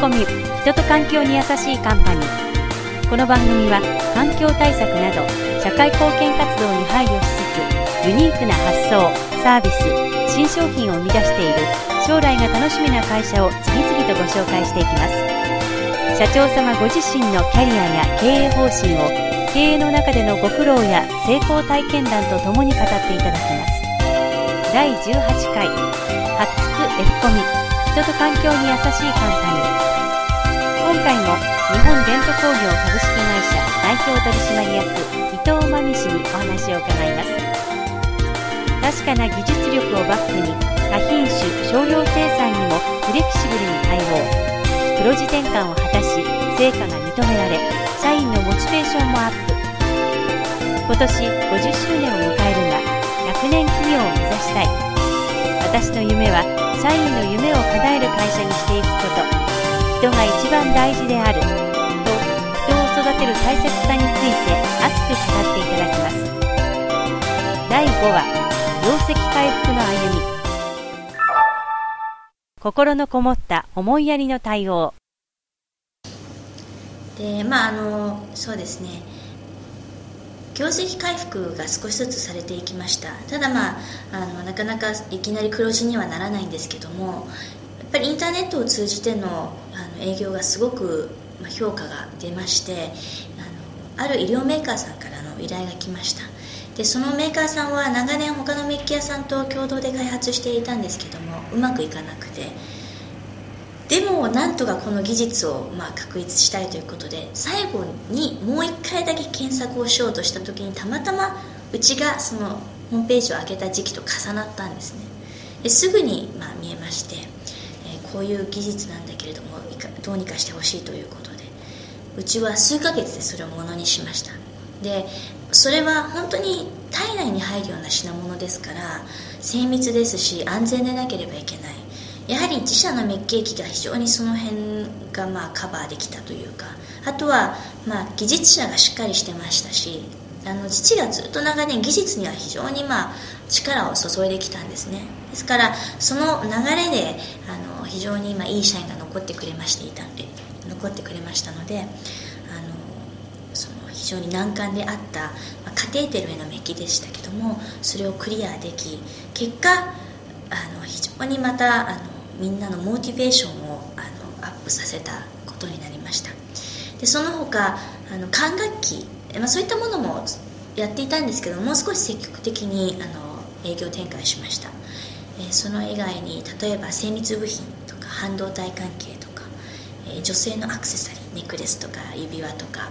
込み人と環境に優しいカンパニー。この番組は環境対策など社会貢献活動に配慮しつつユニークな発想サービス新商品を生み出している将来が楽しみな会社を次々とご紹介していきます。社長様ご自身のキャリアや経営方針を経営の中でのご苦労や成功体験談とともに語っていただきます。第18回発掘 F コミ。人と環境に優しいカンパニー。回も日本伝統工業株式会社代表取締役伊藤真美氏にお話を伺います。確かな技術力をバックに多品種少量生産にもフレキシブルに対応。黒字転換を果たし成果が認められ社員のモチベーションもアップ。今年50周年を迎えるが100年企業を目指したい。私の夢は社員の夢を叶える会社にしていくこと。人が一番大事である。と人を育てる大切さについて熱く語っていただきます。第5話業績回復の歩み。心のこもった思いやりの対応。でまああのそうですね。業績回復が少しずつされていきました。ただまああのなかなかいきなり黒字にはならないんですけどもぱりインターネットを通じてのあの営業がすごく評価が出ましてあのある医療メーカーさんからの依頼が来ました。でそのメーカーさんは長年他のメッキ屋さんと共同で開発していたんですけどもうまくいかなくて。でもなんとかこの技術をまあ確立したいということで最後にもう一回だけ検索をしようとした時にたまたまうちがそのホームページを開けた時期と重なったんですね。ですぐにまあ見えまして、こういう技術なんだけれどもどうにかしてほしいということで。うちは数ヶ月でそれをものにしました。でそれは本当に体内に入るような品物ですから精密ですし安全でなければいけない。やはり自社のメッキ液が非常にその辺がまあカバーできたというか。あとはまあ技術者がしっかりしてましたしあの父がずっと長年技術には非常にまあ力を注いできたんですね。ですからその流れであの非常に今いい社員が残ってくれましていたんで残ってくれましたのであのその非常に難関であった、まあ、カテーテルへのメッキでしたけどもそれをクリアでき結果あの非常にまたあのみんなのモチベーションをあのアップさせたことになりました。でその他あの管楽器、ま、そういったものもやっていたんですけどもう少し積極的にあの営業展開しました、え、その以外に例えば精密部品とか半導体関係とか、え、女性のアクセサリーネックレスとか指輪とか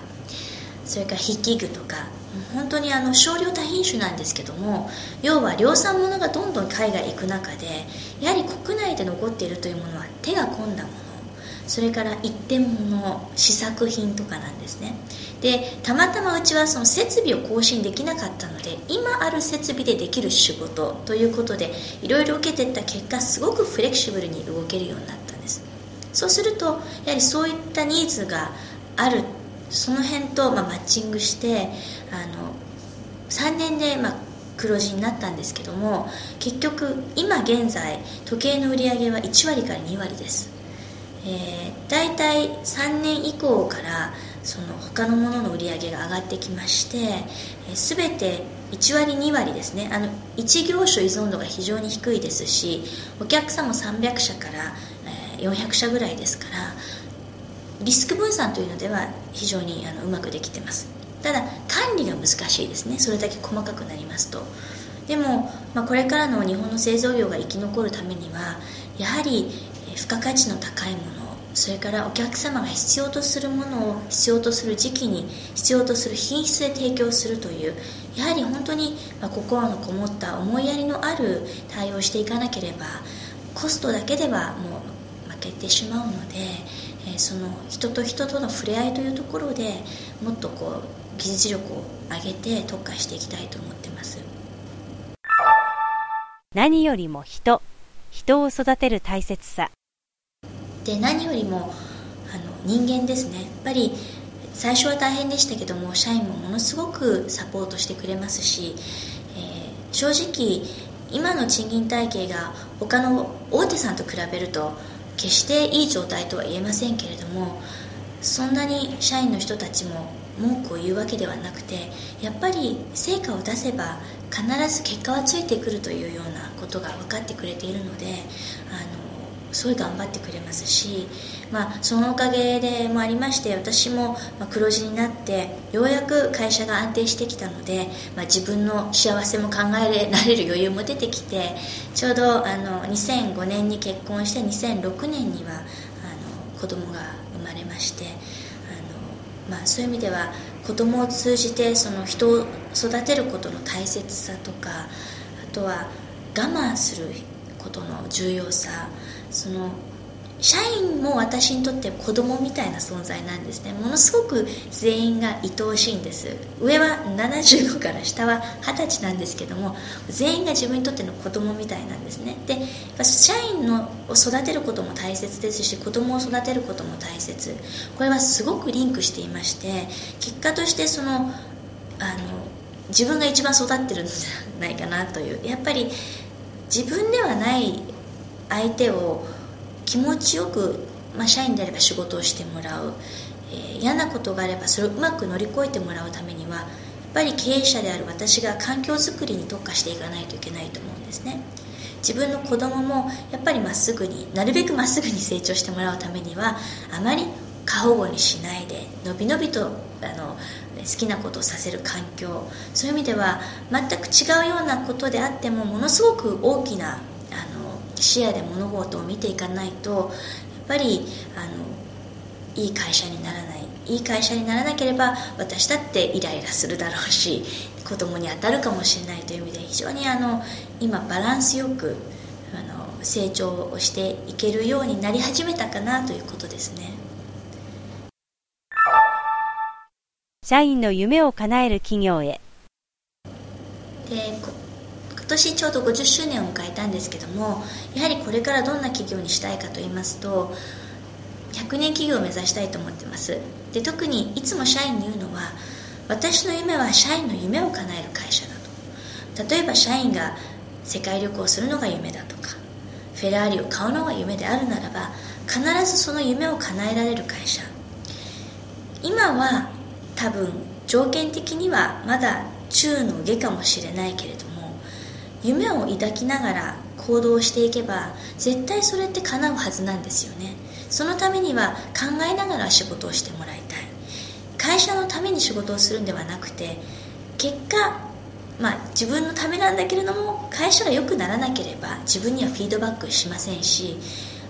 それから筆記具とか本当にあの少量多品種なんですけども要は量産物がどんどん海外行く中でやはり国内で残っているというものは手が込んだもの。それから一点物試作品とかなんですね。でたまたまうちはその設備を更新できなかったので今ある設備でできる仕事ということでいろいろ受けていった結果すごくフレキシブルに動けるようになったんです。そうするとやはりそういったニーズがあるその辺とまマッチングしてあの3年でま黒字になったんですけども結局今現在時計の売り上げは1割から2割です、えー、大体3年以降からその他のものの売り上げが上がってきまして、えー、全て1割2割ですね。あの1業種依存度が非常に低いですしお客さんも300社から、えー、400社ぐらいですからリスク分散というのでは非常にあのうまくできてます。ただ管理が難しいですね。それだけ細かくなりますと。でも、まあ、これからの日本の製造業が生き残るためにはやはり付加価値の高いものそれからお客様が必要とするものを必要とする時期に必要とする品質で提供するというやはり本当に心のこもった思いやりのある対応をしていかなければコストだけではもう負けてしまうのでえその人と人との触れ合いというところでもっとこう技術力を上げて特化していきたいと思ってます。何よりも人人を育てる大切さ。で何よりもあの人間ですね。やっぱり最初は大変でしたけども社員もものすごくサポートしてくれますし、えー、正直今の賃金体系が他の大手さんと比べると決していい状態とは言えませんけれどもそんなに社員の人たちも文句を言うわけではなくてやっぱり成果を出せば必ず結果はついてくるというようなことが分かってくれているのであのすごい頑張ってくれますし、まあ、そのおかげでもありまして私も黒字になってようやく会社が安定してきたので、まあ、自分の幸せも考えられる余裕も出てきてちょうどあの2005年に結婚して2006年にはあの子供が生まれましてあの、まあ、そういう意味では子供を通じてその人を育てることの大切さとかあとは我慢することの重要さその社員も私にとって子供みたいな存在なんですね。ものすごく全員が愛おしいんです。上は75から下は20歳なんですけども全員が自分にとっての子供みたいなんですね。で社員のを育てることも大切ですし子供を育てることも大切。これはすごくリンクしていまして結果としてそのあの自分が一番育ってるんじゃないかなという。やっぱり自分ではない相手を気持ちよく、まあ、社員であれば仕事をしてもらう、えー、嫌なことがあればそれをうまく乗り越えてもらうためにはやっぱり経営者である私が環境づくりに特化していかないといけないと思うんですね。自分の子供もやっぱりまっすぐになるべくまっすぐに成長してもらうためにはあまり過保護にしないでのびのびとあの好きなことをさせる環境。そういう意味では全く違うようなことであってもものすごく大きな視野で物事を見ていかないとやっぱりあのいい会社にならない。いい会社にならなければ私だってイライラするだろうし子供に当たるかもしれないという意味で非常にあの今バランスよくあの成長をしていけるようになり始めたかなということですね。社員の夢を叶える企業へ。で年ちょうど50周年を迎えたんですけどもやはりこれからどんな企業にしたいかと言いますと100年企業を目指したいと思ってます。で特にいつも社員に言うのは私の夢は社員の夢を叶える会社だと。例えば社員が世界旅行するのが夢だとかフェラーリを買うのが夢であるならば必ずその夢を叶えられる会社。今は多分条件的にはまだ中の下かもしれないけれど夢を抱きながら行動していけば絶対それって叶うはずなんですよね。そのためには考えながら仕事をしてもらいたい。会社のために仕事をするんではなくて結果まあ自分のためなんだけれども会社が良くならなければ自分にはフィードバックしませんし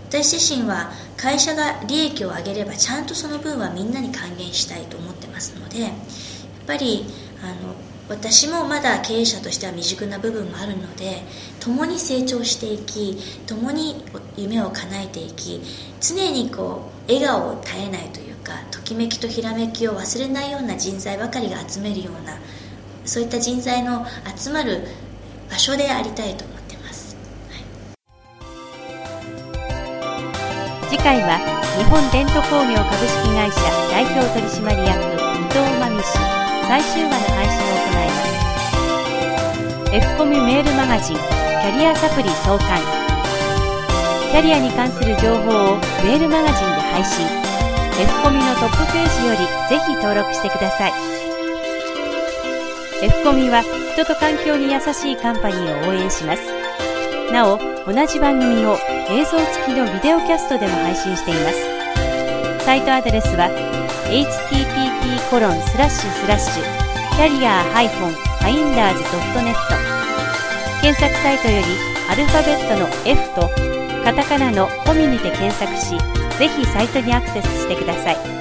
私自身は会社が利益を上げればちゃんとその分はみんなに還元したいと思ってますのでやっぱりあの私もまだ経営者としては未熟な部分もあるので共に成長していき共に夢を叶えていき常にこう笑顔を絶えないというかときめきとひらめきを忘れないような人材ばかりが集めるようなそういった人材の集まる場所でありたいと思ってます、はい、次回は日本伝統工業株式会社代表取締役伊藤真美氏。最終話の配信を行います。F コミメールマガジンキャリアサプリ創刊キャリアに関する情報をメールマガジンで配信。F コミのトップページよりぜひ登録してください。F コミは人と環境に優しいカンパニーを応援します。なお同じ番組を映像付きのビデオキャストでも配信しています。サイトアドレスは http コロンスラッシュスラッシュキャリア -finders.net 検索サイトよりアルファベットの F とカタカナのコミュニで検索しぜひサイトにアクセスしてください。